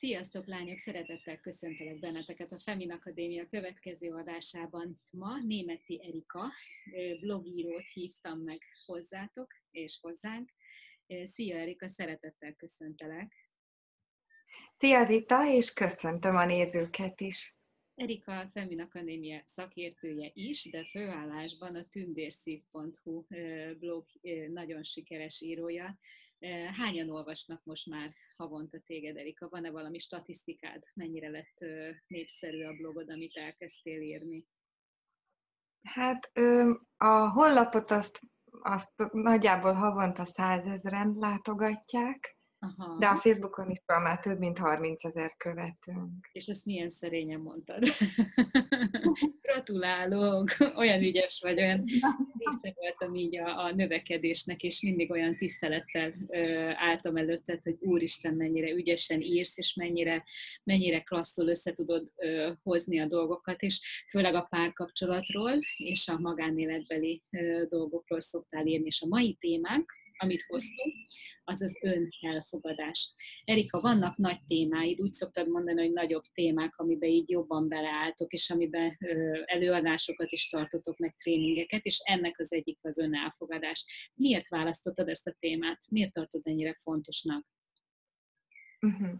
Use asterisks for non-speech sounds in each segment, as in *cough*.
Sziasztok lányok, szeretettel köszöntelek benneteket a Femin Akadémia következő adásában. Ma Németi Erika blogírót hívtam meg hozzátok és hozzánk. Szia Erika, szeretettel köszöntelek. Szia Rita, és köszöntöm a nézőket is. Erika a Femin Akadémia szakértője is, de főállásban a tündérszív.hu blog nagyon sikeres írója. Hányan olvasnak most már havonta téged, Erika? Van-e valami statisztikád? Mennyire lett népszerű a blogod, amit elkezdtél írni? Hát a honlapot azt, azt nagyjából havonta százezren látogatják, Aha. De a Facebookon is van már több mint 30 ezer követőnk. És ezt milyen szerényen mondtad. *laughs* Gratulálok! Olyan ügyes vagy, olyan része voltam így a, a növekedésnek, és mindig olyan tisztelettel ö, álltam előtted, hogy Úristen, mennyire ügyesen írsz, és mennyire, mennyire klasszul össze tudod ö, hozni a dolgokat, és főleg a párkapcsolatról és a magánéletbeli ö, dolgokról szoktál írni. És a mai témánk, amit hoztunk, az az ön elfogadás. Erika, vannak nagy témáid, úgy szoktad mondani, hogy nagyobb témák, amiben így jobban beleálltok, és amiben előadásokat is tartotok, meg tréningeket, és ennek az egyik az ön elfogadás. Miért választottad ezt a témát? Miért tartod ennyire fontosnak? Uh-huh.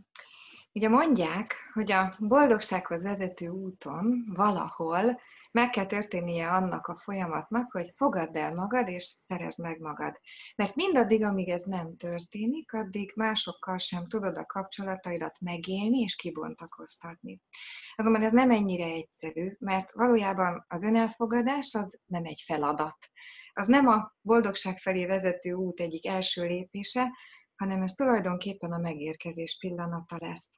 Ugye mondják, hogy a boldogsághoz vezető úton valahol meg kell történnie annak a folyamatnak, hogy fogadd el magad, és szeresd meg magad. Mert mindaddig, amíg ez nem történik, addig másokkal sem tudod a kapcsolataidat megélni és kibontakoztatni. Azonban ez nem ennyire egyszerű, mert valójában az önelfogadás az nem egy feladat. Az nem a boldogság felé vezető út egyik első lépése, hanem ez tulajdonképpen a megérkezés pillanata lesz.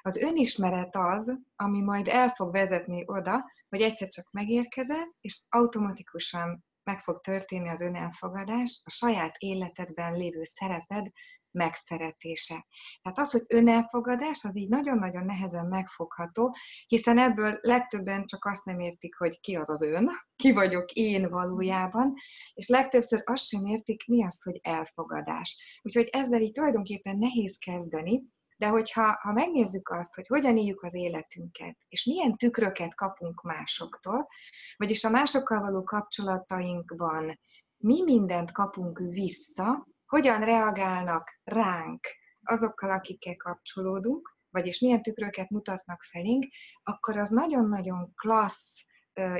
Az önismeret az, ami majd el fog vezetni oda, hogy egyszer csak megérkezel, és automatikusan meg fog történni az önelfogadás, a saját életedben lévő szereped megszeretése. Tehát az, hogy önelfogadás, az így nagyon-nagyon nehezen megfogható, hiszen ebből legtöbben csak azt nem értik, hogy ki az az ön, ki vagyok én valójában, és legtöbbször azt sem értik, mi az, hogy elfogadás. Úgyhogy ezzel így tulajdonképpen nehéz kezdeni, de hogyha ha megnézzük azt, hogy hogyan éljük az életünket, és milyen tükröket kapunk másoktól, vagyis a másokkal való kapcsolatainkban mi mindent kapunk vissza, hogyan reagálnak ránk azokkal, akikkel kapcsolódunk, vagyis milyen tükröket mutatnak felénk, akkor az nagyon-nagyon klassz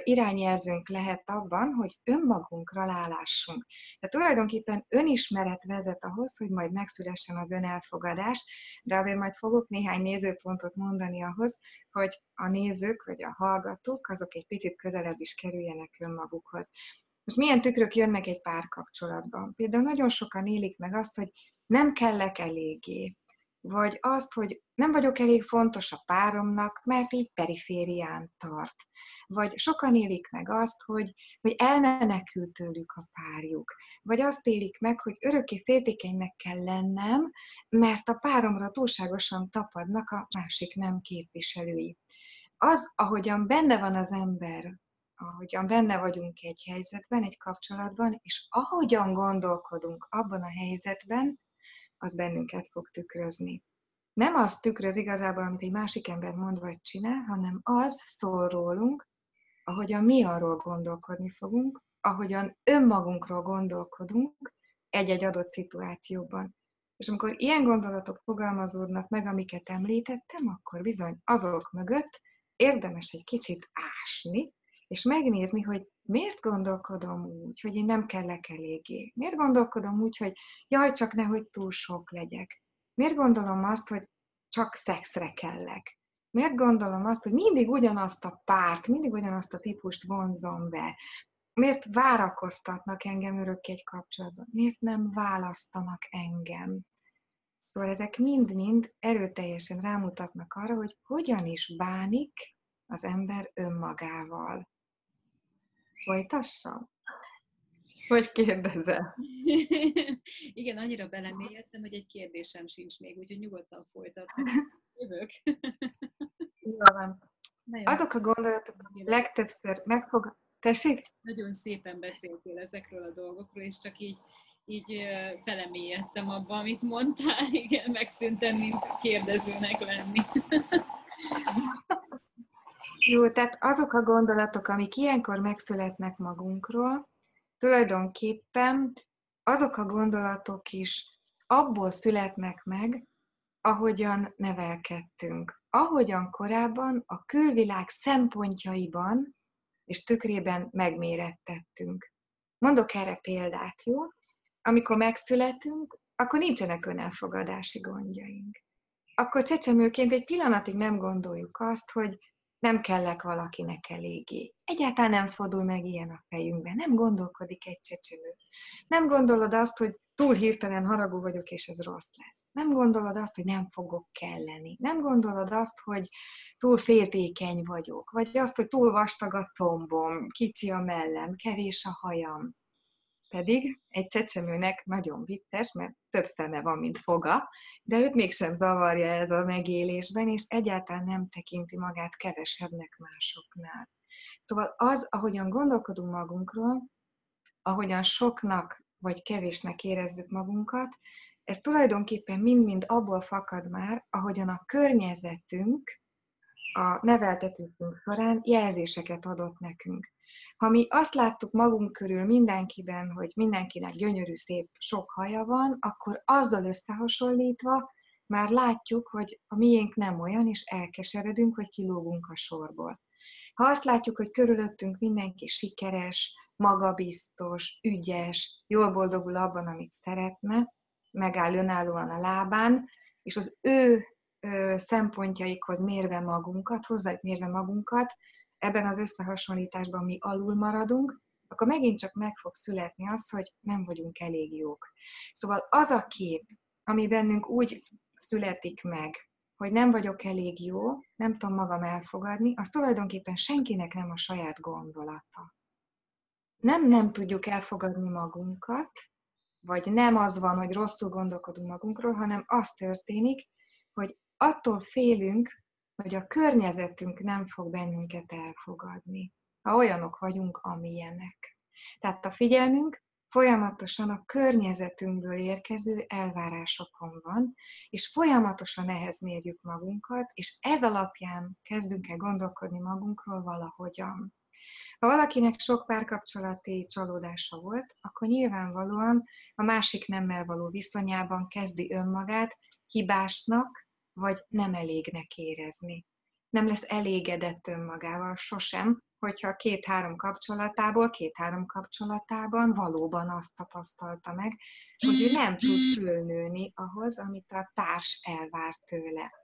irányjelzőnk lehet abban, hogy önmagunkra lálássunk. Tehát tulajdonképpen önismeret vezet ahhoz, hogy majd megszülessen az önelfogadás, de azért majd fogok néhány nézőpontot mondani ahhoz, hogy a nézők vagy a hallgatók azok egy picit közelebb is kerüljenek önmagukhoz. Most milyen tükrök jönnek egy párkapcsolatban? Például nagyon sokan élik meg azt, hogy nem kellek eléggé, vagy azt, hogy nem vagyok elég fontos a páromnak, mert így periférián tart. Vagy sokan élik meg azt, hogy, hogy elmenekül tőlük a párjuk. Vagy azt élik meg, hogy örökké féltékenynek kell lennem, mert a páromra túlságosan tapadnak a másik nem képviselői. Az, ahogyan benne van az ember ahogyan benne vagyunk egy helyzetben, egy kapcsolatban, és ahogyan gondolkodunk abban a helyzetben, az bennünket fog tükrözni. Nem az tükröz igazából, amit egy másik ember mond vagy csinál, hanem az szól rólunk, ahogyan mi arról gondolkodni fogunk, ahogyan önmagunkról gondolkodunk egy-egy adott szituációban. És amikor ilyen gondolatok fogalmazódnak meg, amiket említettem, akkor bizony azok mögött érdemes egy kicsit ásni, és megnézni, hogy miért gondolkodom úgy, hogy én nem kellek eléggé. Miért gondolkodom úgy, hogy jaj, csak nehogy túl sok legyek. Miért gondolom azt, hogy csak szexre kellek. Miért gondolom azt, hogy mindig ugyanazt a párt, mindig ugyanazt a típust vonzom be? Miért várakoztatnak engem örökké egy kapcsolatban? Miért nem választanak engem? Szóval ezek mind-mind erőteljesen rámutatnak arra, hogy hogyan is bánik az ember önmagával. Folytassam? Vagy kérdezel? *laughs* Igen, annyira belemélyedtem, hogy egy kérdésem sincs még, úgyhogy nyugodtan folytatom. Jövök. *laughs* Jó van. Azok a gondolatok, legtöbbször megfog... Tessék? Nagyon szépen beszéltél ezekről a dolgokról, és csak így így belemélyedtem abba, amit mondtál, *laughs* igen, megszűntem, mint kérdezőnek lenni. Jó, tehát azok a gondolatok, amik ilyenkor megszületnek magunkról, tulajdonképpen azok a gondolatok is abból születnek meg, ahogyan nevelkedtünk. Ahogyan korábban a külvilág szempontjaiban és tükrében megmérettettünk. Mondok erre példát, jó? Amikor megszületünk, akkor nincsenek önelfogadási gondjaink. Akkor csecsemőként egy pillanatig nem gondoljuk azt, hogy nem kellek valakinek eléggé. Egyáltalán nem fordul meg ilyen a fejünkben, nem gondolkodik egy csecsemő. Nem gondolod azt, hogy túl hirtelen haragú vagyok, és ez rossz lesz. Nem gondolod azt, hogy nem fogok kelleni. Nem gondolod azt, hogy túl féltékeny vagyok, vagy azt, hogy túl vastag a combom, kicsi a mellem, kevés a hajam. Pedig egy csecsemőnek nagyon vicces, mert több szeme van, mint foga, de őt mégsem zavarja ez a megélésben, és egyáltalán nem tekinti magát kevesebbnek másoknál. Szóval az, ahogyan gondolkodunk magunkról, ahogyan soknak vagy kevésnek érezzük magunkat, ez tulajdonképpen mind-mind abból fakad már, ahogyan a környezetünk a neveltetésünk során jelzéseket adott nekünk. Ha mi azt láttuk magunk körül mindenkiben, hogy mindenkinek gyönyörű, szép, sok haja van, akkor azzal összehasonlítva már látjuk, hogy a miénk nem olyan, és elkeseredünk, hogy kilógunk a sorból. Ha azt látjuk, hogy körülöttünk mindenki sikeres, magabiztos, ügyes, jól boldogul abban, amit szeretne, megáll önállóan a lábán, és az ő szempontjaikhoz mérve magunkat, hozzájuk mérve magunkat, ebben az összehasonlításban mi alul maradunk, akkor megint csak meg fog születni az, hogy nem vagyunk elég jók. Szóval az a kép, ami bennünk úgy születik meg, hogy nem vagyok elég jó, nem tudom magam elfogadni, az tulajdonképpen senkinek nem a saját gondolata. Nem nem tudjuk elfogadni magunkat, vagy nem az van, hogy rosszul gondolkodunk magunkról, hanem az történik, hogy attól félünk, hogy a környezetünk nem fog bennünket elfogadni, ha olyanok vagyunk, amilyenek. Tehát a figyelmünk folyamatosan a környezetünkből érkező elvárásokon van, és folyamatosan ehhez mérjük magunkat, és ez alapján kezdünk el gondolkodni magunkról valahogyan. Ha valakinek sok párkapcsolati csalódása volt, akkor nyilvánvalóan a másik nemmel való viszonyában kezdi önmagát hibásnak, vagy nem elégnek érezni. Nem lesz elégedett önmagával sosem, hogyha két-három kapcsolatából, két-három kapcsolatában valóban azt tapasztalta meg, hogy ő nem tud fölnőni ahhoz, amit a társ elvár tőle.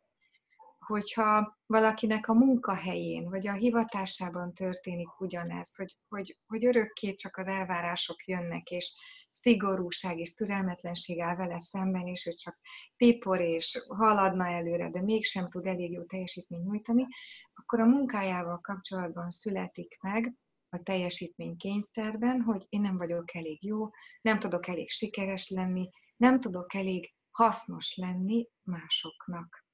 Hogyha valakinek a munkahelyén, vagy a hivatásában történik ugyanez, hogy, hogy, hogy örökké csak az elvárások jönnek, és szigorúság és türelmetlenség áll vele szemben, és ő csak tipor és haladna előre, de mégsem tud elég jó teljesítményt nyújtani, akkor a munkájával kapcsolatban születik meg a teljesítmény kényszerben, hogy én nem vagyok elég jó, nem tudok elég sikeres lenni, nem tudok elég hasznos lenni másoknak.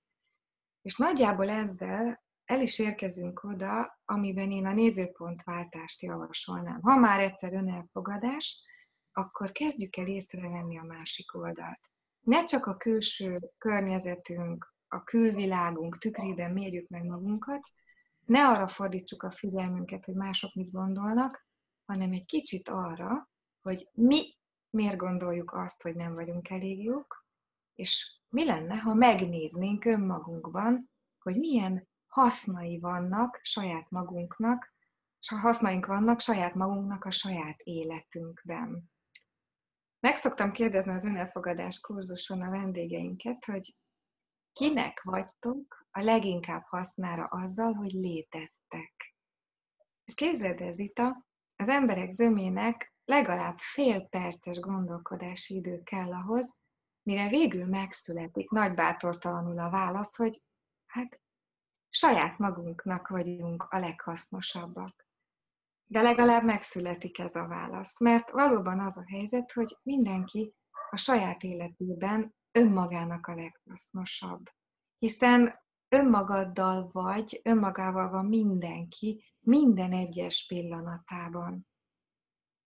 És nagyjából ezzel el is érkezünk oda, amiben én a nézőpontváltást javasolnám. Ha már egyszer önelfogadás, akkor kezdjük el észrevenni a másik oldalt. Ne csak a külső környezetünk, a külvilágunk tükrében mérjük meg magunkat, ne arra fordítsuk a figyelmünket, hogy mások mit gondolnak, hanem egy kicsit arra, hogy mi miért gondoljuk azt, hogy nem vagyunk elég jók, és mi lenne, ha megnéznénk önmagunkban, hogy milyen hasznai vannak saját magunknak, és ha hasznaink vannak saját magunknak a saját életünkben. Meg szoktam kérdezni az önelfogadás kurzuson a vendégeinket, hogy kinek vagytok a leginkább hasznára azzal, hogy léteztek. És képzeld ez, Zita, az emberek zömének legalább fél perces gondolkodási idő kell ahhoz, mire végül megszületik nagy bátortalanul a válasz, hogy hát saját magunknak vagyunk a leghasznosabbak. De legalább megszületik ez a válasz, mert valóban az a helyzet, hogy mindenki a saját életében önmagának a leghasznosabb. Hiszen önmagaddal vagy, önmagával van mindenki, minden egyes pillanatában.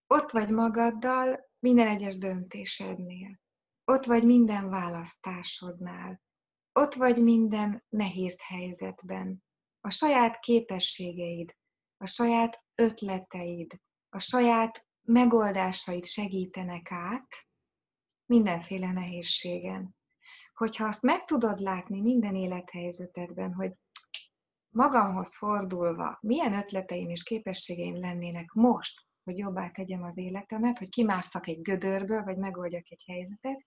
Ott vagy magaddal, minden egyes döntésednél. Ott vagy minden választásodnál. Ott vagy minden nehéz helyzetben. A saját képességeid, a saját ötleteid, a saját megoldásaid segítenek át mindenféle nehézségen. Hogyha azt meg tudod látni minden élethelyzetedben, hogy magamhoz fordulva milyen ötleteim és képességeim lennének most, hogy jobbá tegyem az életemet, hogy kimásszak egy gödörből, vagy megoldjak egy helyzetet,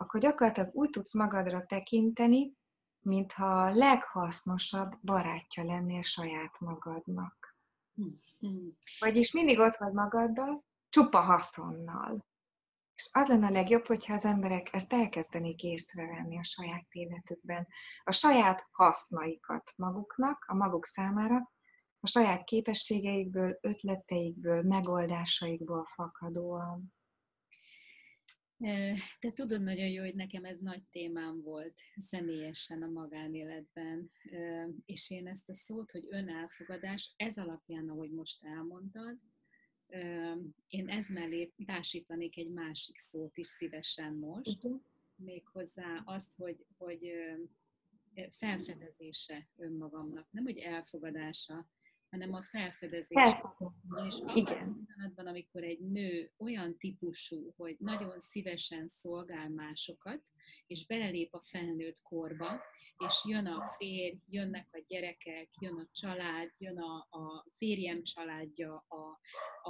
akkor gyakorlatilag úgy tudsz magadra tekinteni, mintha a leghasznosabb barátja lennél saját magadnak. Vagyis mindig ott vagy magaddal, csupa haszonnal. És az lenne a legjobb, hogyha az emberek ezt elkezdenék észrevenni a saját életükben. A saját hasznaikat maguknak, a maguk számára, a saját képességeikből, ötleteikből, megoldásaikból fakadóan. Te tudod nagyon jó, hogy nekem ez nagy témám volt személyesen a magánéletben, és én ezt a szót, hogy önelfogadás, ez alapján, ahogy most elmondtad, én ez mellé társítanék egy másik szót is szívesen most, uh-huh. méghozzá azt, hogy, hogy felfedezése önmagamnak, nem hogy elfogadása, hanem a felfedezés. És abban Igen. a pillanatban, amikor egy nő olyan típusú, hogy nagyon szívesen szolgál másokat, és belelép a felnőtt korba, és jön a férj, jönnek a gyerekek, jön a család, jön a, a férjem családja, a,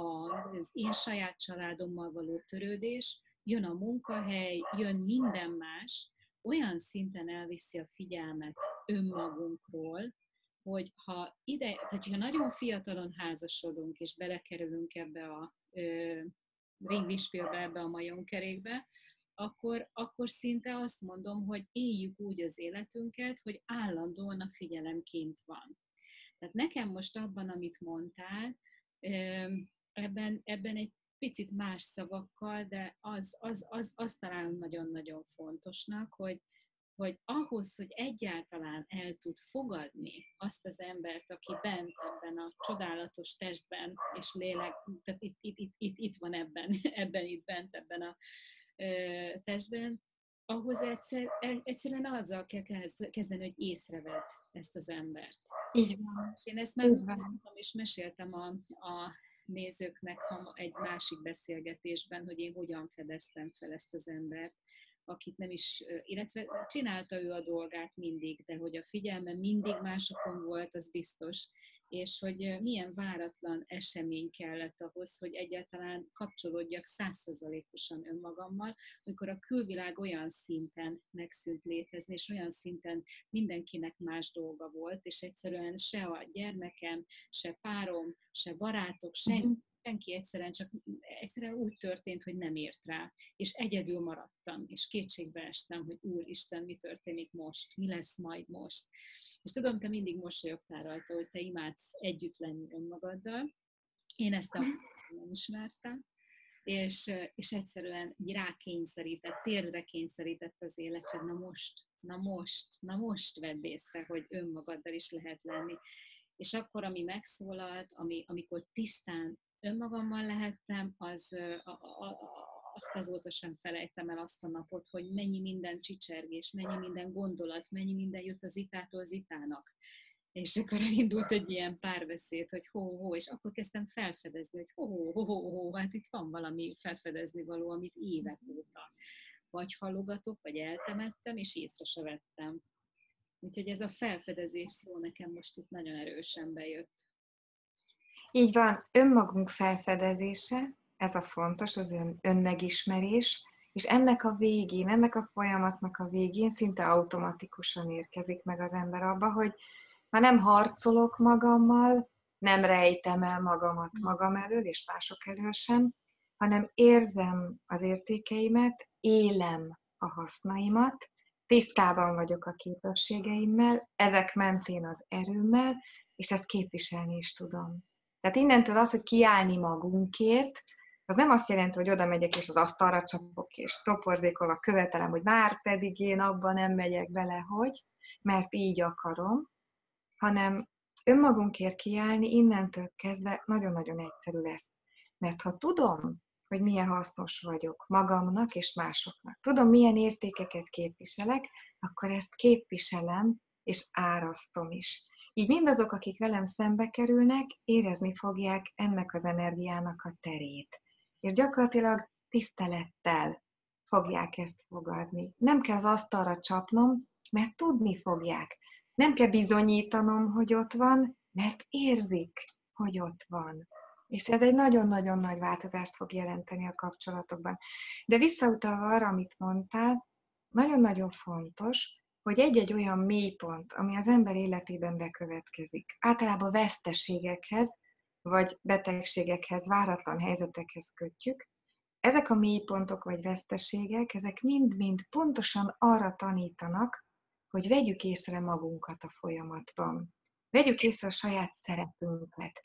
a, az én saját családommal való törődés, jön a munkahely, jön minden más, olyan szinten elviszi a figyelmet önmagunkról, hogy ha ide, tehát ha nagyon fiatalon házasodunk, és belekerülünk ebbe a ringvispélbe, ebbe a majomkerékbe, akkor, akkor szinte azt mondom, hogy éljük úgy az életünket, hogy állandóan a figyelem kint van. Tehát nekem most abban, amit mondtál, ebben, ebben egy picit más szavakkal, de az, az, az, az találom nagyon-nagyon fontosnak, hogy, hogy ahhoz, hogy egyáltalán el tud fogadni azt az embert, aki bent ebben a csodálatos testben és lélek, tehát itt, itt, itt, itt, itt van ebben, *laughs* ebben itt bent, ebben a ö, testben, ahhoz egyszer, e, egyszerűen azzal kell kezdeni, hogy észreved ezt az embert. Így van. És én ezt megmondtam, és meséltem a, a nézőknek egy másik beszélgetésben, hogy én hogyan fedeztem fel ezt az embert akit nem is, illetve csinálta ő a dolgát mindig, de hogy a figyelme mindig másokon volt, az biztos, és hogy milyen váratlan esemény kellett ahhoz, hogy egyáltalán kapcsolódjak százszerzalékosan önmagammal, amikor a külvilág olyan szinten megszűnt létezni, és olyan szinten mindenkinek más dolga volt, és egyszerűen se a gyermekem, se párom, se barátok, senki mhm senki egyszerűen csak egyszerűen úgy történt, hogy nem ért rá, és egyedül maradtam, és kétségbe estem, hogy Úristen, mi történik most, mi lesz majd most. És tudom, te mindig mosolyogtál rajta, hogy te imádsz együtt lenni önmagaddal. Én ezt a nem ismertem, és, és egyszerűen rákényszerített, térdre kényszerített az élet, hogy na most, na most, na most vedd észre, hogy önmagaddal is lehet lenni. És akkor, ami megszólalt, ami, amikor tisztán önmagammal lehettem, az, azt azóta sem felejtem el azt a napot, hogy mennyi minden csicsergés, mennyi minden gondolat, mennyi minden jött az itától az itának. És akkor indult egy ilyen párbeszéd, hogy hó-hó, és akkor kezdtem felfedezni, hogy hó-hó-hó, hát itt van valami felfedezni való, amit évek óta vagy hallogatok, vagy eltemettem, és észre se vettem. Úgyhogy ez a felfedezés szó nekem most itt nagyon erősen bejött. Így van, önmagunk felfedezése, ez a fontos, az ön, önmegismerés, és ennek a végén, ennek a folyamatnak a végén szinte automatikusan érkezik meg az ember abba, hogy már nem harcolok magammal, nem rejtem el magamat magam elől, és mások elől sem, hanem érzem az értékeimet, élem a hasznaimat, tisztában vagyok a képességeimmel, ezek mentén az erőmmel, és ezt képviselni is tudom. Tehát innentől az, hogy kiállni magunkért, az nem azt jelenti, hogy oda megyek és az asztalra csapok, és toporzékolva követelem, hogy már pedig én abban nem megyek bele, hogy, mert így akarom, hanem önmagunkért kiállni innentől kezdve nagyon-nagyon egyszerű lesz. Mert ha tudom, hogy milyen hasznos vagyok magamnak és másoknak. Tudom, milyen értékeket képviselek, akkor ezt képviselem és árasztom is. Így mindazok, akik velem szembe kerülnek, érezni fogják ennek az energiának a terét. És gyakorlatilag tisztelettel fogják ezt fogadni. Nem kell az asztalra csapnom, mert tudni fogják. Nem kell bizonyítanom, hogy ott van, mert érzik, hogy ott van. És ez egy nagyon-nagyon nagy változást fog jelenteni a kapcsolatokban. De visszautalva arra, amit mondtál, nagyon-nagyon fontos, hogy egy-egy olyan mélypont, ami az ember életében bekövetkezik, általában veszteségekhez, vagy betegségekhez, váratlan helyzetekhez kötjük, ezek a mélypontok vagy veszteségek, ezek mind-mind pontosan arra tanítanak, hogy vegyük észre magunkat a folyamatban. Vegyük észre a saját szerepünket.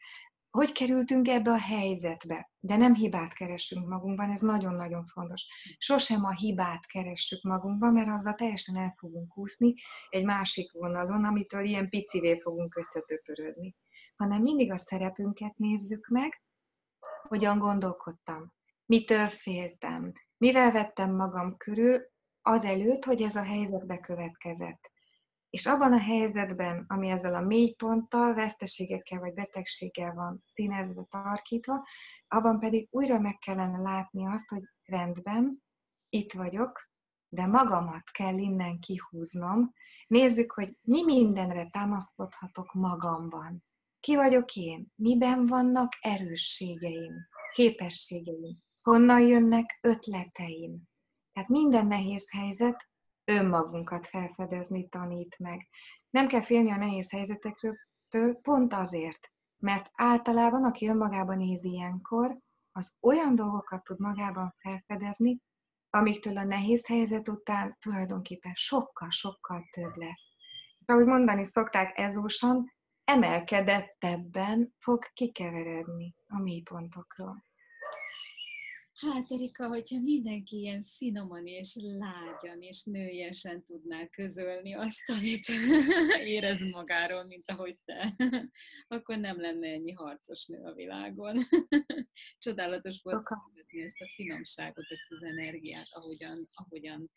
Hogy kerültünk ebbe a helyzetbe? De nem hibát keresünk magunkban, ez nagyon-nagyon fontos. Sosem a hibát keressük magunkban, mert azzal teljesen el fogunk úszni egy másik vonalon, amitől ilyen picivé fogunk összetöpörödni. Hanem mindig a szerepünket nézzük meg, hogyan gondolkodtam, mitől féltem, mivel vettem magam körül azelőtt, hogy ez a helyzet bekövetkezett. És abban a helyzetben, ami ezzel a mélyponttal, veszteségekkel vagy betegséggel van színezve, tarkítva, abban pedig újra meg kellene látni azt, hogy rendben, itt vagyok, de magamat kell innen kihúznom. Nézzük, hogy mi mindenre támaszkodhatok magamban. Ki vagyok én? Miben vannak erősségeim, képességeim? Honnan jönnek ötleteim? Tehát minden nehéz helyzet önmagunkat felfedezni tanít meg. Nem kell félni a nehéz helyzetekről, pont azért, mert általában, aki önmagában nézi ilyenkor, az olyan dolgokat tud magában felfedezni, amiktől a nehéz helyzet után tulajdonképpen sokkal-sokkal több lesz. Ahogy mondani szokták ezúsan, emelkedettebben fog kikeveredni a mélypontokról. Hát Erika, hogyha mindenki ilyen finoman és lágyan és nőjesen tudná közölni azt, amit *laughs* érez magáról, mint ahogy te, *laughs* akkor nem lenne ennyi harcos nő a világon. *laughs* Csodálatos volt ezt a finomságot, ezt az energiát, ahogyan, ahogyan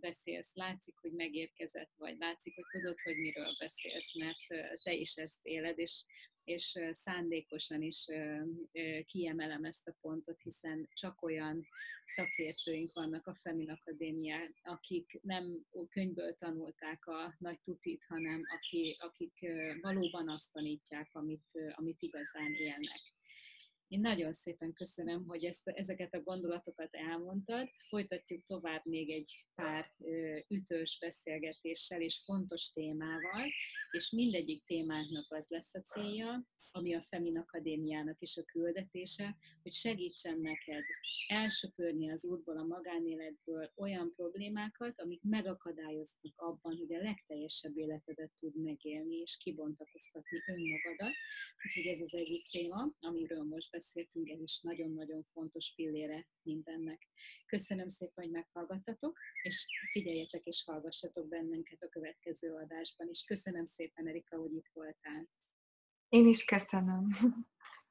beszélsz, látszik, hogy megérkezett vagy, látszik, hogy tudod, hogy miről beszélsz, mert te is ezt éled, és, és szándékosan is kiemelem ezt a pontot, hiszen csak olyan szakértőink vannak a Femin Akadémián, akik nem könyvből tanulták a nagy tutit, hanem akik, akik valóban azt tanítják, amit, amit igazán élnek. Én nagyon szépen köszönöm, hogy ezt, ezeket a gondolatokat elmondtad. Folytatjuk tovább még egy pár ütős beszélgetéssel és fontos témával, és mindegyik témánknak az lesz a célja, ami a Femin Akadémiának is a küldetése, hogy segítsen neked elsöpörni az útból, a magánéletből olyan problémákat, amik megakadályoznak abban, hogy a legteljesebb életedet tud megélni, és kibontakoztatni önmagadat. Úgyhogy ez az egyik téma, amiről most beszéltünk, ez is nagyon-nagyon fontos pillére mindennek. Köszönöm szépen, hogy meghallgattatok, és figyeljetek és hallgassatok bennünket a következő adásban is. Köszönöm szépen, Erika, hogy itt voltál. Én is köszönöm. *laughs*